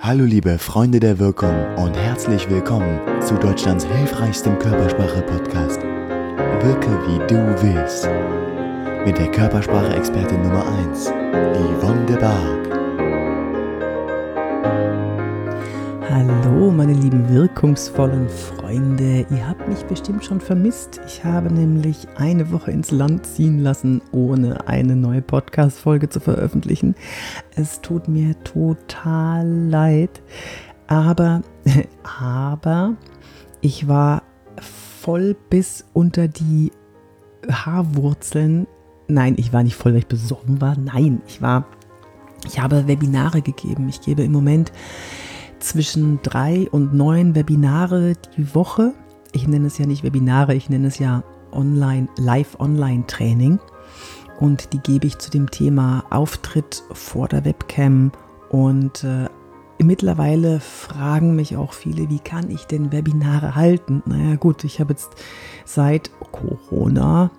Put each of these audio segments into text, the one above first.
Hallo liebe Freunde der Wirkung und herzlich willkommen zu Deutschlands hilfreichstem Körpersprache-Podcast. Wirke wie du willst. Mit der Körpersprache-Expertin Nummer 1, Yvonne de Barg. Hallo, meine lieben wirkungsvollen Freunde. Ihr habt mich bestimmt schon vermisst. Ich habe nämlich eine Woche ins Land ziehen lassen, ohne eine neue Podcast-Folge zu veröffentlichen. Es tut mir total leid. Aber, aber, ich war voll bis unter die Haarwurzeln. Nein, ich war nicht voll, weil ich besoffen war. Nein, ich war, ich habe Webinare gegeben. Ich gebe im Moment zwischen drei und neun Webinare die Woche. Ich nenne es ja nicht Webinare, ich nenne es ja Online, Live-Online-Training. Und die gebe ich zu dem Thema Auftritt vor der Webcam. Und äh, mittlerweile fragen mich auch viele, wie kann ich denn Webinare halten? Naja gut, ich habe jetzt seit Corona,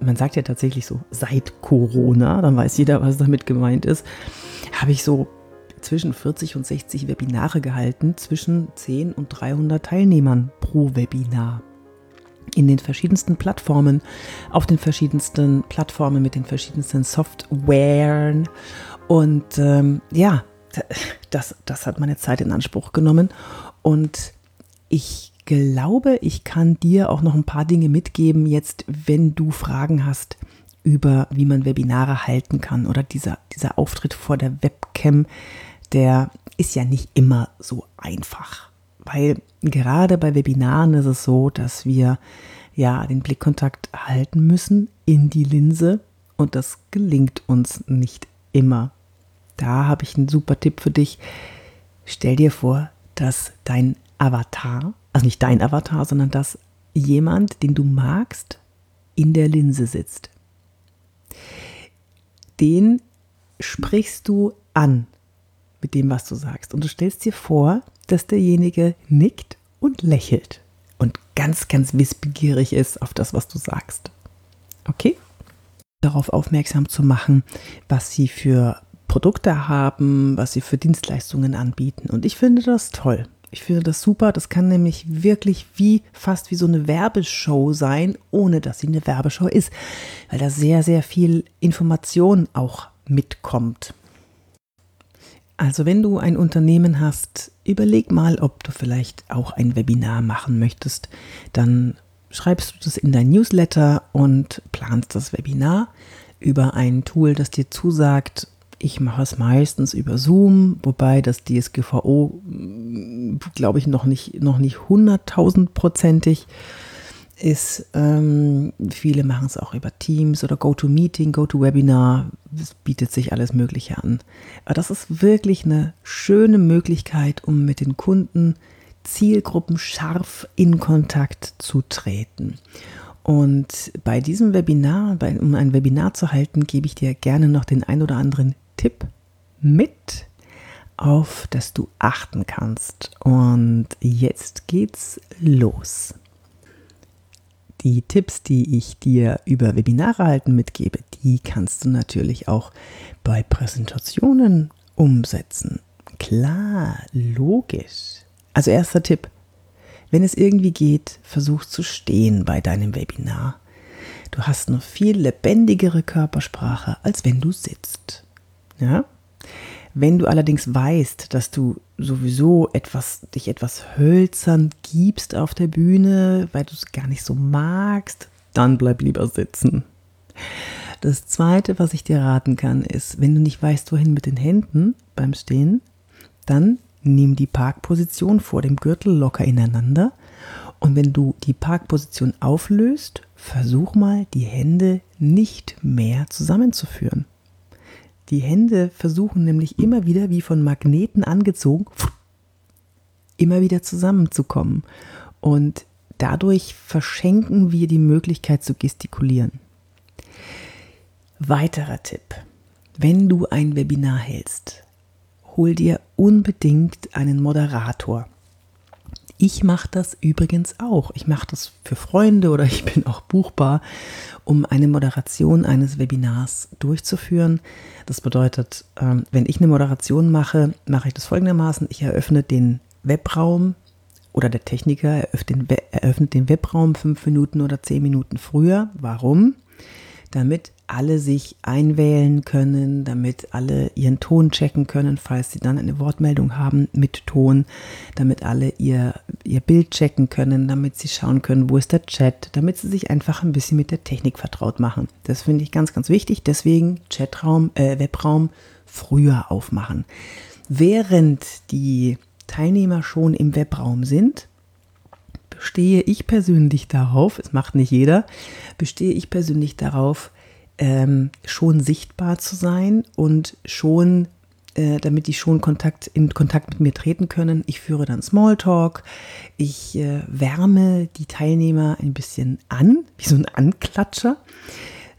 man sagt ja tatsächlich so, seit Corona, dann weiß jeder, was damit gemeint ist, habe ich so zwischen 40 und 60 Webinare gehalten, zwischen 10 und 300 Teilnehmern pro Webinar. In den verschiedensten Plattformen, auf den verschiedensten Plattformen mit den verschiedensten Softwaren. Und ähm, ja, das, das hat meine Zeit in Anspruch genommen. Und ich glaube, ich kann dir auch noch ein paar Dinge mitgeben, jetzt, wenn du Fragen hast über, wie man Webinare halten kann oder dieser, dieser Auftritt vor der Webcam der ist ja nicht immer so einfach. Weil gerade bei Webinaren ist es so, dass wir ja den Blickkontakt halten müssen in die Linse und das gelingt uns nicht immer. Da habe ich einen super Tipp für dich. Stell dir vor, dass dein Avatar, also nicht dein Avatar, sondern dass jemand, den du magst, in der Linse sitzt. Den sprichst du an mit dem, was du sagst. Und du stellst dir vor, dass derjenige nickt und lächelt und ganz, ganz wissbegierig ist auf das, was du sagst. Okay? Darauf aufmerksam zu machen, was sie für Produkte haben, was sie für Dienstleistungen anbieten. Und ich finde das toll. Ich finde das super. Das kann nämlich wirklich wie fast wie so eine Werbeshow sein, ohne dass sie eine Werbeshow ist, weil da sehr, sehr viel Information auch mitkommt. Also wenn du ein Unternehmen hast, überleg mal, ob du vielleicht auch ein Webinar machen möchtest. Dann schreibst du das in dein Newsletter und planst das Webinar über ein Tool, das dir zusagt. Ich mache es meistens über Zoom, wobei das DSGVO, glaube ich, noch nicht, noch nicht hunderttausendprozentig ist, ähm, viele machen es auch über Teams oder GoToMeeting, GoToWebinar, es bietet sich alles Mögliche an. Aber das ist wirklich eine schöne Möglichkeit, um mit den Kunden Zielgruppen scharf in Kontakt zu treten. Und bei diesem Webinar, bei, um ein Webinar zu halten, gebe ich dir gerne noch den ein oder anderen Tipp mit, auf das du achten kannst. Und jetzt geht's los. Die Tipps, die ich dir über Webinare halten mitgebe, die kannst du natürlich auch bei Präsentationen umsetzen. Klar, logisch. Also erster Tipp, wenn es irgendwie geht, versuch zu stehen bei deinem Webinar. Du hast eine viel lebendigere Körpersprache, als wenn du sitzt. Ja? Wenn du allerdings weißt, dass du sowieso etwas, dich etwas hölzern gibst auf der Bühne, weil du es gar nicht so magst, dann bleib lieber sitzen. Das zweite, was ich dir raten kann, ist, wenn du nicht weißt, wohin mit den Händen beim Stehen, dann nimm die Parkposition vor dem Gürtel locker ineinander und wenn du die Parkposition auflöst, versuch mal, die Hände nicht mehr zusammenzuführen. Die Hände versuchen nämlich immer wieder, wie von Magneten angezogen, immer wieder zusammenzukommen. Und dadurch verschenken wir die Möglichkeit zu gestikulieren. Weiterer Tipp. Wenn du ein Webinar hältst, hol dir unbedingt einen Moderator. Ich mache das übrigens auch. Ich mache das für Freunde oder ich bin auch buchbar, um eine Moderation eines Webinars durchzuführen. Das bedeutet, ähm, wenn ich eine Moderation mache, mache ich das folgendermaßen. Ich eröffne den Webraum oder der Techniker eröffnet den, Webraum fünf Minuten oder zehn Minuten früher. Warum? Damit alle sich einwählen können, damit alle ihren Ton checken können, falls sie dann eine Wortmeldung haben mit Ton, damit alle ihr, ihr Bild checken können, damit sie schauen können, wo ist der Chat, damit sie sich einfach ein bisschen mit der Technik vertraut machen. Das finde ich ganz, ganz wichtig. Deswegen Chatraum, äh, Webraum früher aufmachen. Während die Teilnehmer schon im Webraum sind, bestehe ich persönlich darauf, es macht nicht jeder, bestehe ich persönlich darauf, ähm, schon sichtbar zu sein und schon, äh, damit die schon Kontakt, in Kontakt mit mir treten können. Ich führe dann Smalltalk, ich äh, wärme die Teilnehmer ein bisschen an, wie so ein Anklatscher.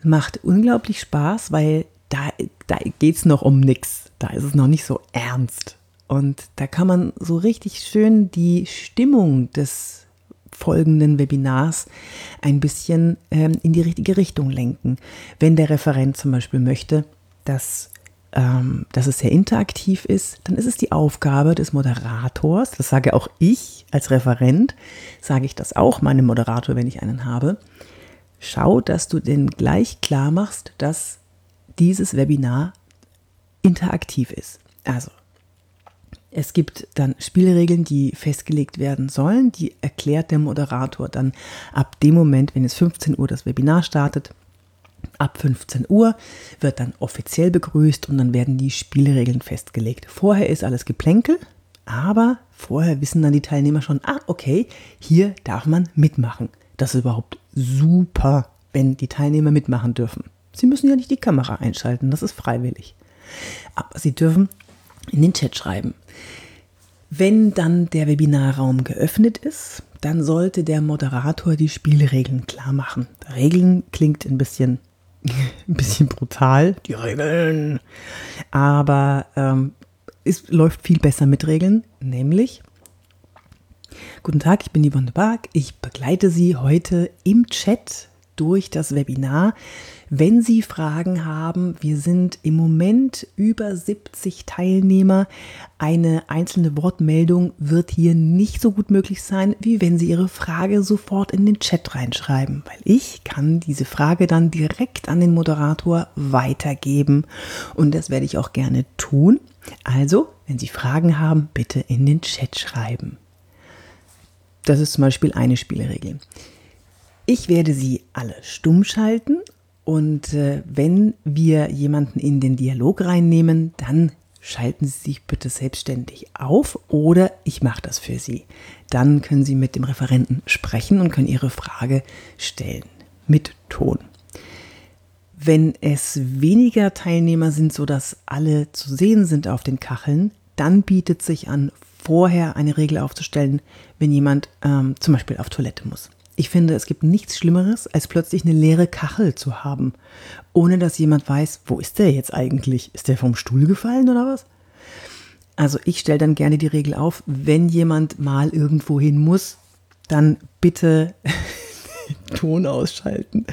Macht unglaublich Spaß, weil da, da geht es noch um nichts. Da ist es noch nicht so ernst. Und da kann man so richtig schön die Stimmung des folgenden Webinars ein bisschen ähm, in die richtige Richtung lenken. Wenn der Referent zum Beispiel möchte, dass, ähm, dass es sehr interaktiv ist, dann ist es die Aufgabe des Moderators, das sage auch ich als Referent, sage ich das auch meinem Moderator, wenn ich einen habe, schau, dass du den gleich klar machst, dass dieses Webinar interaktiv ist. Also es gibt dann Spielregeln, die festgelegt werden sollen. Die erklärt der Moderator dann ab dem Moment, wenn es 15 Uhr das Webinar startet. Ab 15 Uhr wird dann offiziell begrüßt und dann werden die Spielregeln festgelegt. Vorher ist alles Geplänkel, aber vorher wissen dann die Teilnehmer schon, ah, okay, hier darf man mitmachen. Das ist überhaupt super, wenn die Teilnehmer mitmachen dürfen. Sie müssen ja nicht die Kamera einschalten, das ist freiwillig. Aber sie dürfen in den Chat schreiben. Wenn dann der Webinarraum geöffnet ist, dann sollte der Moderator die Spielregeln klar machen. Regeln klingt ein bisschen, ein bisschen brutal, die Regeln. Aber ähm, es läuft viel besser mit Regeln, nämlich Guten Tag, ich bin Yvonne Bark. Ich begleite Sie heute im Chat durch das Webinar. Wenn Sie Fragen haben, wir sind im Moment über 70 Teilnehmer. Eine einzelne Wortmeldung wird hier nicht so gut möglich sein, wie wenn Sie Ihre Frage sofort in den Chat reinschreiben, weil ich kann diese Frage dann direkt an den Moderator weitergeben und das werde ich auch gerne tun. Also, wenn Sie Fragen haben, bitte in den Chat schreiben. Das ist zum Beispiel eine Spielregel. Ich werde sie alle stumm schalten und äh, wenn wir jemanden in den Dialog reinnehmen, dann schalten Sie sich bitte selbstständig auf oder ich mache das für Sie. Dann können Sie mit dem Referenten sprechen und können Ihre Frage stellen mit Ton. Wenn es weniger Teilnehmer sind, sodass alle zu sehen sind auf den Kacheln, dann bietet sich an, vorher eine Regel aufzustellen, wenn jemand ähm, zum Beispiel auf Toilette muss. Ich finde, es gibt nichts Schlimmeres, als plötzlich eine leere Kachel zu haben, ohne dass jemand weiß, wo ist der jetzt eigentlich? Ist der vom Stuhl gefallen oder was? Also ich stelle dann gerne die Regel auf, wenn jemand mal irgendwo hin muss, dann bitte Ton ausschalten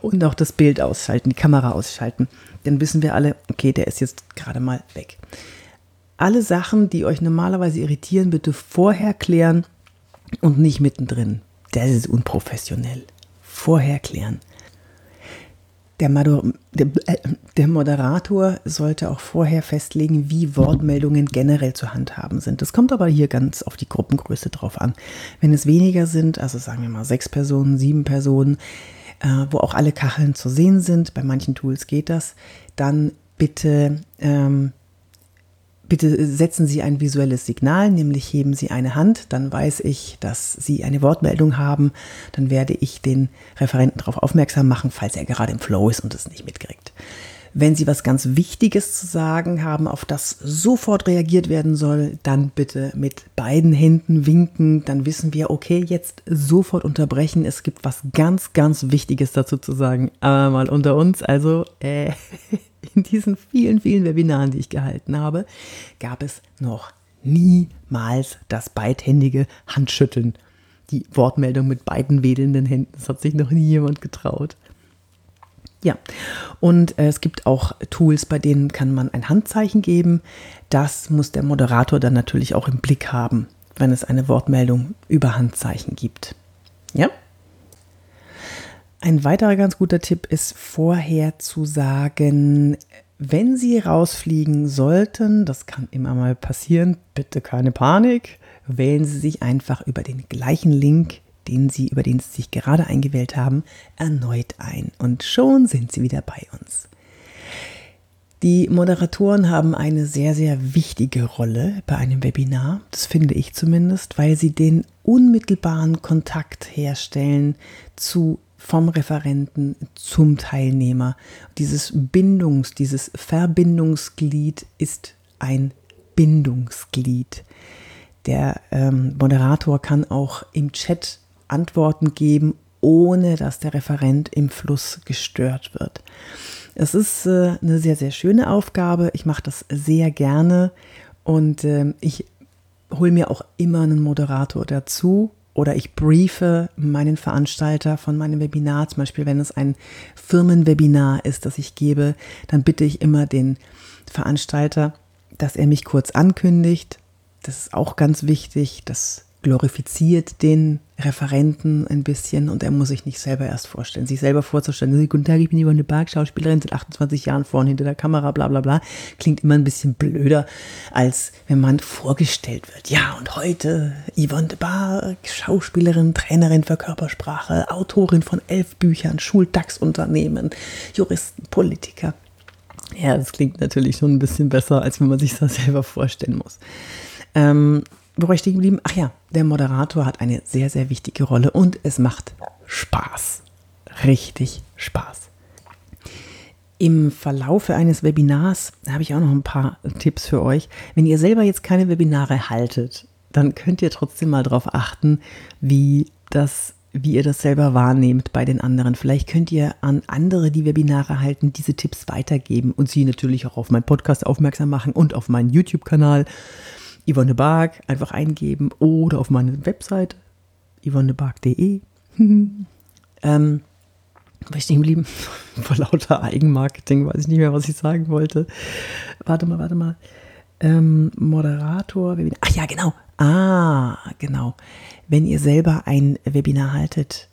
und auch das Bild ausschalten, die Kamera ausschalten. Dann wissen wir alle, okay, der ist jetzt gerade mal weg. Alle Sachen, die euch normalerweise irritieren, bitte vorher klären und nicht mittendrin das ist unprofessionell. Vorher klären. Der, äh, der, Moderator sollte auch vorher festlegen, wie Wortmeldungen generell zu handhaben sind. Das kommt aber hier ganz auf die Gruppengröße drauf an. Wenn es weniger sind, also sagen wir mal sechs Personen, sieben Personen, äh, wo auch alle Kacheln zu sehen sind, bei manchen Tools geht das, dann bitte ähm, Bitte setzen Sie ein visuelles Signal, nämlich heben Sie eine Hand, dann weiß ich, dass Sie eine Wortmeldung haben. Dann werde ich den Referenten darauf aufmerksam machen, falls er gerade im Flow ist und es nicht mitkriegt. Wenn Sie was ganz Wichtiges zu sagen haben, auf das sofort reagiert werden soll, dann bitte mit beiden Händen winken. Dann wissen wir, okay, jetzt sofort unterbrechen. Es gibt was ganz, ganz Wichtiges dazu zu sagen. Aber mal unter uns, also äh, in diesen vielen, vielen Webinaren, die ich gehalten habe, gab es noch niemals das beidhändige Handschütteln. Die Wortmeldung mit beiden wedelnden Händen, das hat sich noch nie jemand getraut. Ja, und äh, es gibt auch Tools, bei denen kann man ein Handzeichen geben. Das muss der Moderator dann natürlich auch im Blick haben, wenn es eine Wortmeldung über Handzeichen gibt. Ja? Ein weiterer ganz guter Tipp ist vorher zu sagen, wenn Sie rausfliegen sollten, das kann immer mal passieren, bitte keine Panik, wählen Sie sich einfach über den gleichen Link, den Sie, über den Sie sich gerade eingewählt haben, erneut ein. Und schon sind Sie wieder bei uns. Die Moderatoren haben eine sehr, sehr wichtige Rolle bei einem Webinar, das finde ich zumindest, weil sie den unmittelbaren Kontakt herstellen zu vom Referenten zum Teilnehmer. Dieses Bindungs-, dieses Verbindungsglied ist ein Bindungsglied. Der ähm, Moderator kann auch im Chat Antworten geben, ohne dass der Referent im Fluss gestört wird. Es ist äh, eine sehr, sehr schöne Aufgabe. Ich mache das sehr gerne und äh, ich hole mir auch immer einen Moderator dazu, oder ich briefe meinen Veranstalter von meinem Webinar, zum Beispiel wenn es ein Firmenwebinar ist, das ich gebe, dann bitte ich immer den Veranstalter, dass er mich kurz ankündigt. Das ist auch ganz wichtig, dass glorifiziert den Referenten ein bisschen und er muss sich nicht selber erst vorstellen. Sich selber vorzustellen, guten Tag, ich bin Yvonne Bark, Schauspielerin, seit 28 Jahren vorne hinter der Kamera, bla bla bla, klingt immer ein bisschen blöder, als wenn man vorgestellt wird. Ja, und heute Yvonne de Bark, Schauspielerin, Trainerin für Körpersprache, Autorin von elf Büchern, Schuldax-Unternehmen, Juristen, Politiker. Ja, das klingt natürlich schon ein bisschen besser, als wenn man sich das selber vorstellen muss. Ähm, wo war ich stehen geblieben? Ach ja, der Moderator hat eine sehr, sehr wichtige Rolle und es macht Spaß. Richtig Spaß. Im Verlaufe eines Webinars habe ich auch noch ein paar Tipps für euch. Wenn ihr selber jetzt keine Webinare haltet, dann könnt ihr trotzdem mal darauf achten, wie das wie ihr das selber wahrnehmt bei den anderen. Vielleicht könnt ihr an andere, die Webinare halten, diese Tipps weitergeben und sie natürlich auch auf meinen Podcast aufmerksam machen und auf meinen YouTube-Kanal. Yvonne Bark einfach eingeben oder auf meine Website yvonnebark.de. ähm, war ich stehen geblieben? Vor lauter Eigenmarketing weiß ich nicht mehr, was ich sagen wollte. Warte mal, warte mal. Ähm, Moderator, Webinar. Ach ja, genau. Ah, genau. Wenn ihr selber ein Webinar haltet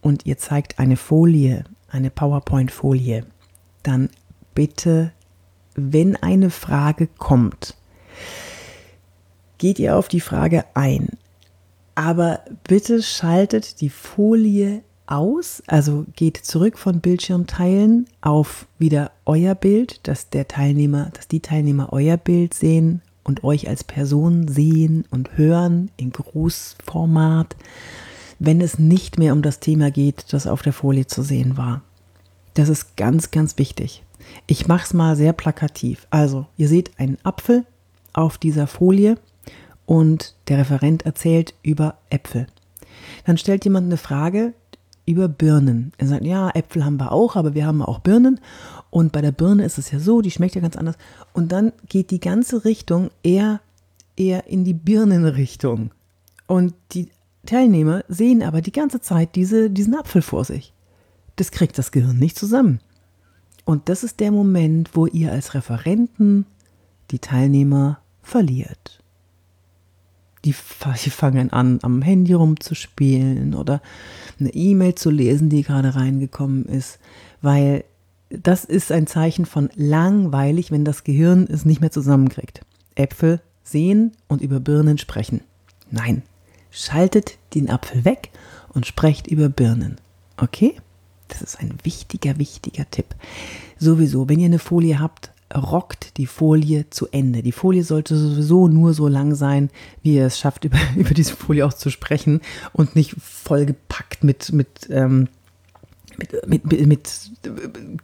und ihr zeigt eine Folie, eine PowerPoint-Folie, dann bitte, wenn eine Frage kommt, geht ihr auf die Frage ein. Aber bitte schaltet die Folie aus, also geht zurück von Bildschirmteilen auf wieder euer Bild, dass der Teilnehmer, dass die Teilnehmer euer Bild sehen und euch als Person sehen und hören in Grußformat, wenn es nicht mehr um das Thema geht, das auf der Folie zu sehen war. Das ist ganz, ganz wichtig. Ich mache es mal sehr plakativ. Also, ihr seht einen Apfel auf dieser Folie und der Referent erzählt über Äpfel. Dann stellt jemand eine Frage über Birnen. Er sagt, ja, Äpfel haben wir auch, aber wir haben auch Birnen. Und bei der Birne ist es ja so, die schmeckt ja ganz anders. Und dann geht die ganze Richtung eher, eher in die Birnenrichtung. Und die Teilnehmer sehen aber die ganze Zeit diese, diesen Apfel vor sich. Das kriegt das Gehirn nicht zusammen. Und das ist der Moment, wo ihr als Referenten die Teilnehmer verliert die, die fangen an, am Handy rumzuspielen oder eine E-Mail zu lesen, die gerade reingekommen ist, weil das ist ein Zeichen von langweilig, wenn das Gehirn es nicht mehr zusammenkriegt. Äpfel sehen und über Birnen sprechen. Nein, schaltet den Apfel weg und sprecht über Birnen. Okay? Das ist ein wichtiger, wichtiger Tipp. Sowieso, wenn ihr eine Folie habt, rockt die Folie zu Ende. Die Folie sollte sowieso nur so lang sein, wie ihr es schafft, über, über diese Folie auch zu sprechen und nicht vollgepackt mit, mit, ähm, mit, mit, mit, mit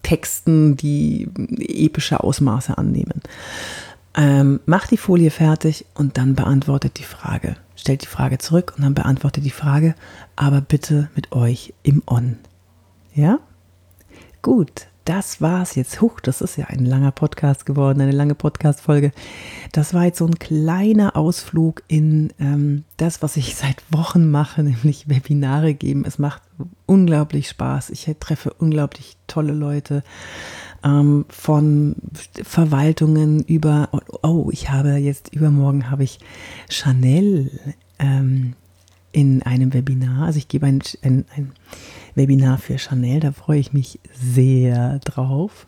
Texten, die epische Ausmaße annehmen. Ähm, macht die Folie fertig und dann beantwortet die Frage. Stellt die Frage zurück und dann beantwortet die Frage, aber bitte mit euch im On. Ja? Gut, das war's jetzt. Huch, das ist ja ein langer Podcast geworden, eine lange Podcast-Folge. Das war jetzt so ein kleiner Ausflug in ähm, das, was ich seit Wochen mache, nämlich Webinare geben. Es macht unglaublich Spaß. Ich treffe unglaublich tolle Leute ähm, von Verwaltungen über, oh, ich habe jetzt übermorgen habe ich Chanel ähm, in einem Webinar. Also ich gebe ein, ein, ein Webinar für Chanel, da freue ich mich sehr drauf.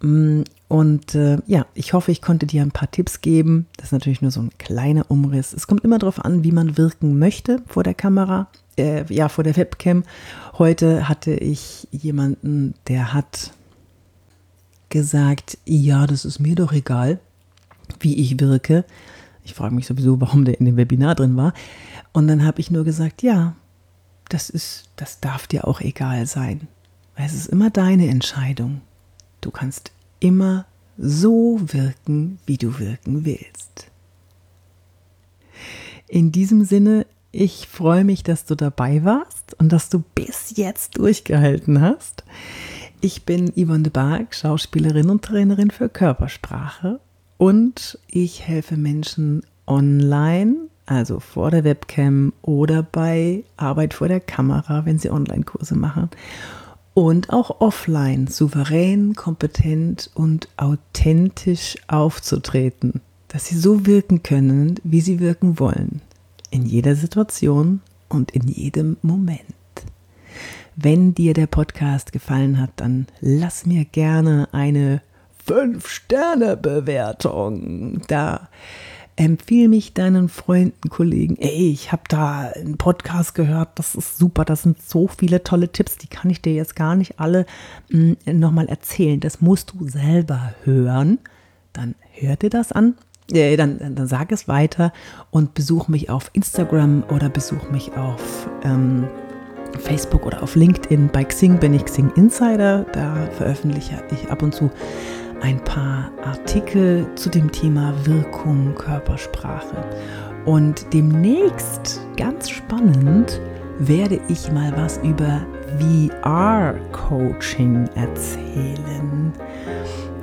Mm, und äh, ja, ich hoffe, ich konnte dir ein paar Tipps geben. Das ist natürlich nur so ein kleiner Umriss. Es kommt immer darauf an, wie man wirken möchte vor der Kamera, äh, ja, vor der Webcam. Heute hatte ich jemanden, der hat gesagt, ja, das ist mir doch egal, wie ich wirke. Ich frage mich sowieso, warum der in dem Webinar drin war. Und dann habe ich nur gesagt, ja, das ist, das darf dir auch egal sein. Es ist immer deine Entscheidung. Du kannst immer so wirken, wie du wirken willst. In diesem Sinne, ich freue mich, dass du dabei warst und dass du bis jetzt durchgehalten hast. Ich bin Yvonne de Barg, Schauspielerin und Trainerin für Körpersprache und ich helfe Menschen online also vor der Webcam oder bei Arbeit vor der Kamera, wenn sie Online-Kurse machen. Und auch offline souverän, kompetent und authentisch aufzutreten, dass sie so wirken können, wie sie wirken wollen. In jeder Situation und in jedem Moment. Wenn dir der Podcast gefallen hat, dann lass mir gerne eine 5-Sterne-Bewertung da empfehle mich deinen Freunden, Kollegen. Ey, ich habe da einen Podcast gehört, das ist super, das sind so viele tolle Tipps, die kann ich dir jetzt gar nicht alle hm, nochmal erzählen. Das musst du selber hören. Dann hör dir das an. Äh, dann, dann sag es weiter und besuch mich auf Instagram oder besuch mich auf ähm, Facebook oder auf LinkedIn. Bei Xing bin ich Xing Insider. Da veröffentliche ich ab und zu ein paar Artikel zu dem Thema Wirkung Körpersprache. Und demnächst, ganz spannend, werde ich mal was über VR-Coaching erzählen.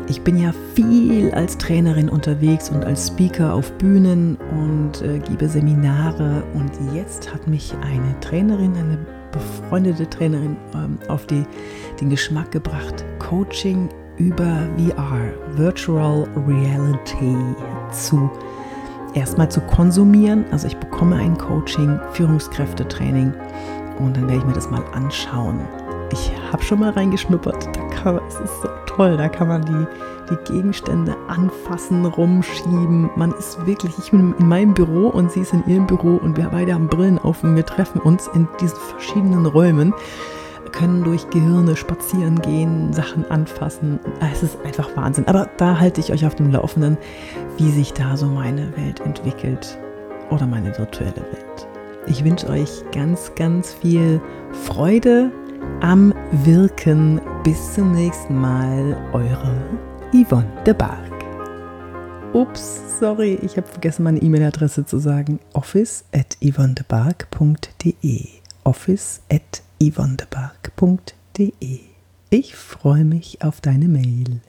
Ich bin ja viel als Trainerin unterwegs und als Speaker auf Bühnen und äh, gebe Seminare. Und jetzt hat mich eine Trainerin, eine befreundete Trainerin ähm, auf die, den Geschmack gebracht, Coaching über VR, Virtual Reality, zu erstmal zu konsumieren. Also ich bekomme ein Coaching, Führungskräftetraining und dann werde ich mir das mal anschauen. Ich habe schon mal reingeschnuppert. Da kann, es ist so toll. Da kann man die, die Gegenstände anfassen, rumschieben. Man ist wirklich, ich bin in meinem Büro und sie ist in ihrem Büro und wir beide haben Brillen auf und wir treffen uns in diesen verschiedenen Räumen können durch Gehirne spazieren gehen, Sachen anfassen. Ah, es ist einfach Wahnsinn. Aber da halte ich euch auf dem Laufenden, wie sich da so meine Welt entwickelt oder meine virtuelle Welt. Ich wünsche euch ganz, ganz viel Freude am Wirken. Bis zum nächsten Mal. Eure Yvonne de Barg. Ups, sorry, ich habe vergessen, meine E-Mail-Adresse zu sagen. office at office at yvonnebark.de. Ich freue mich auf deine Mail.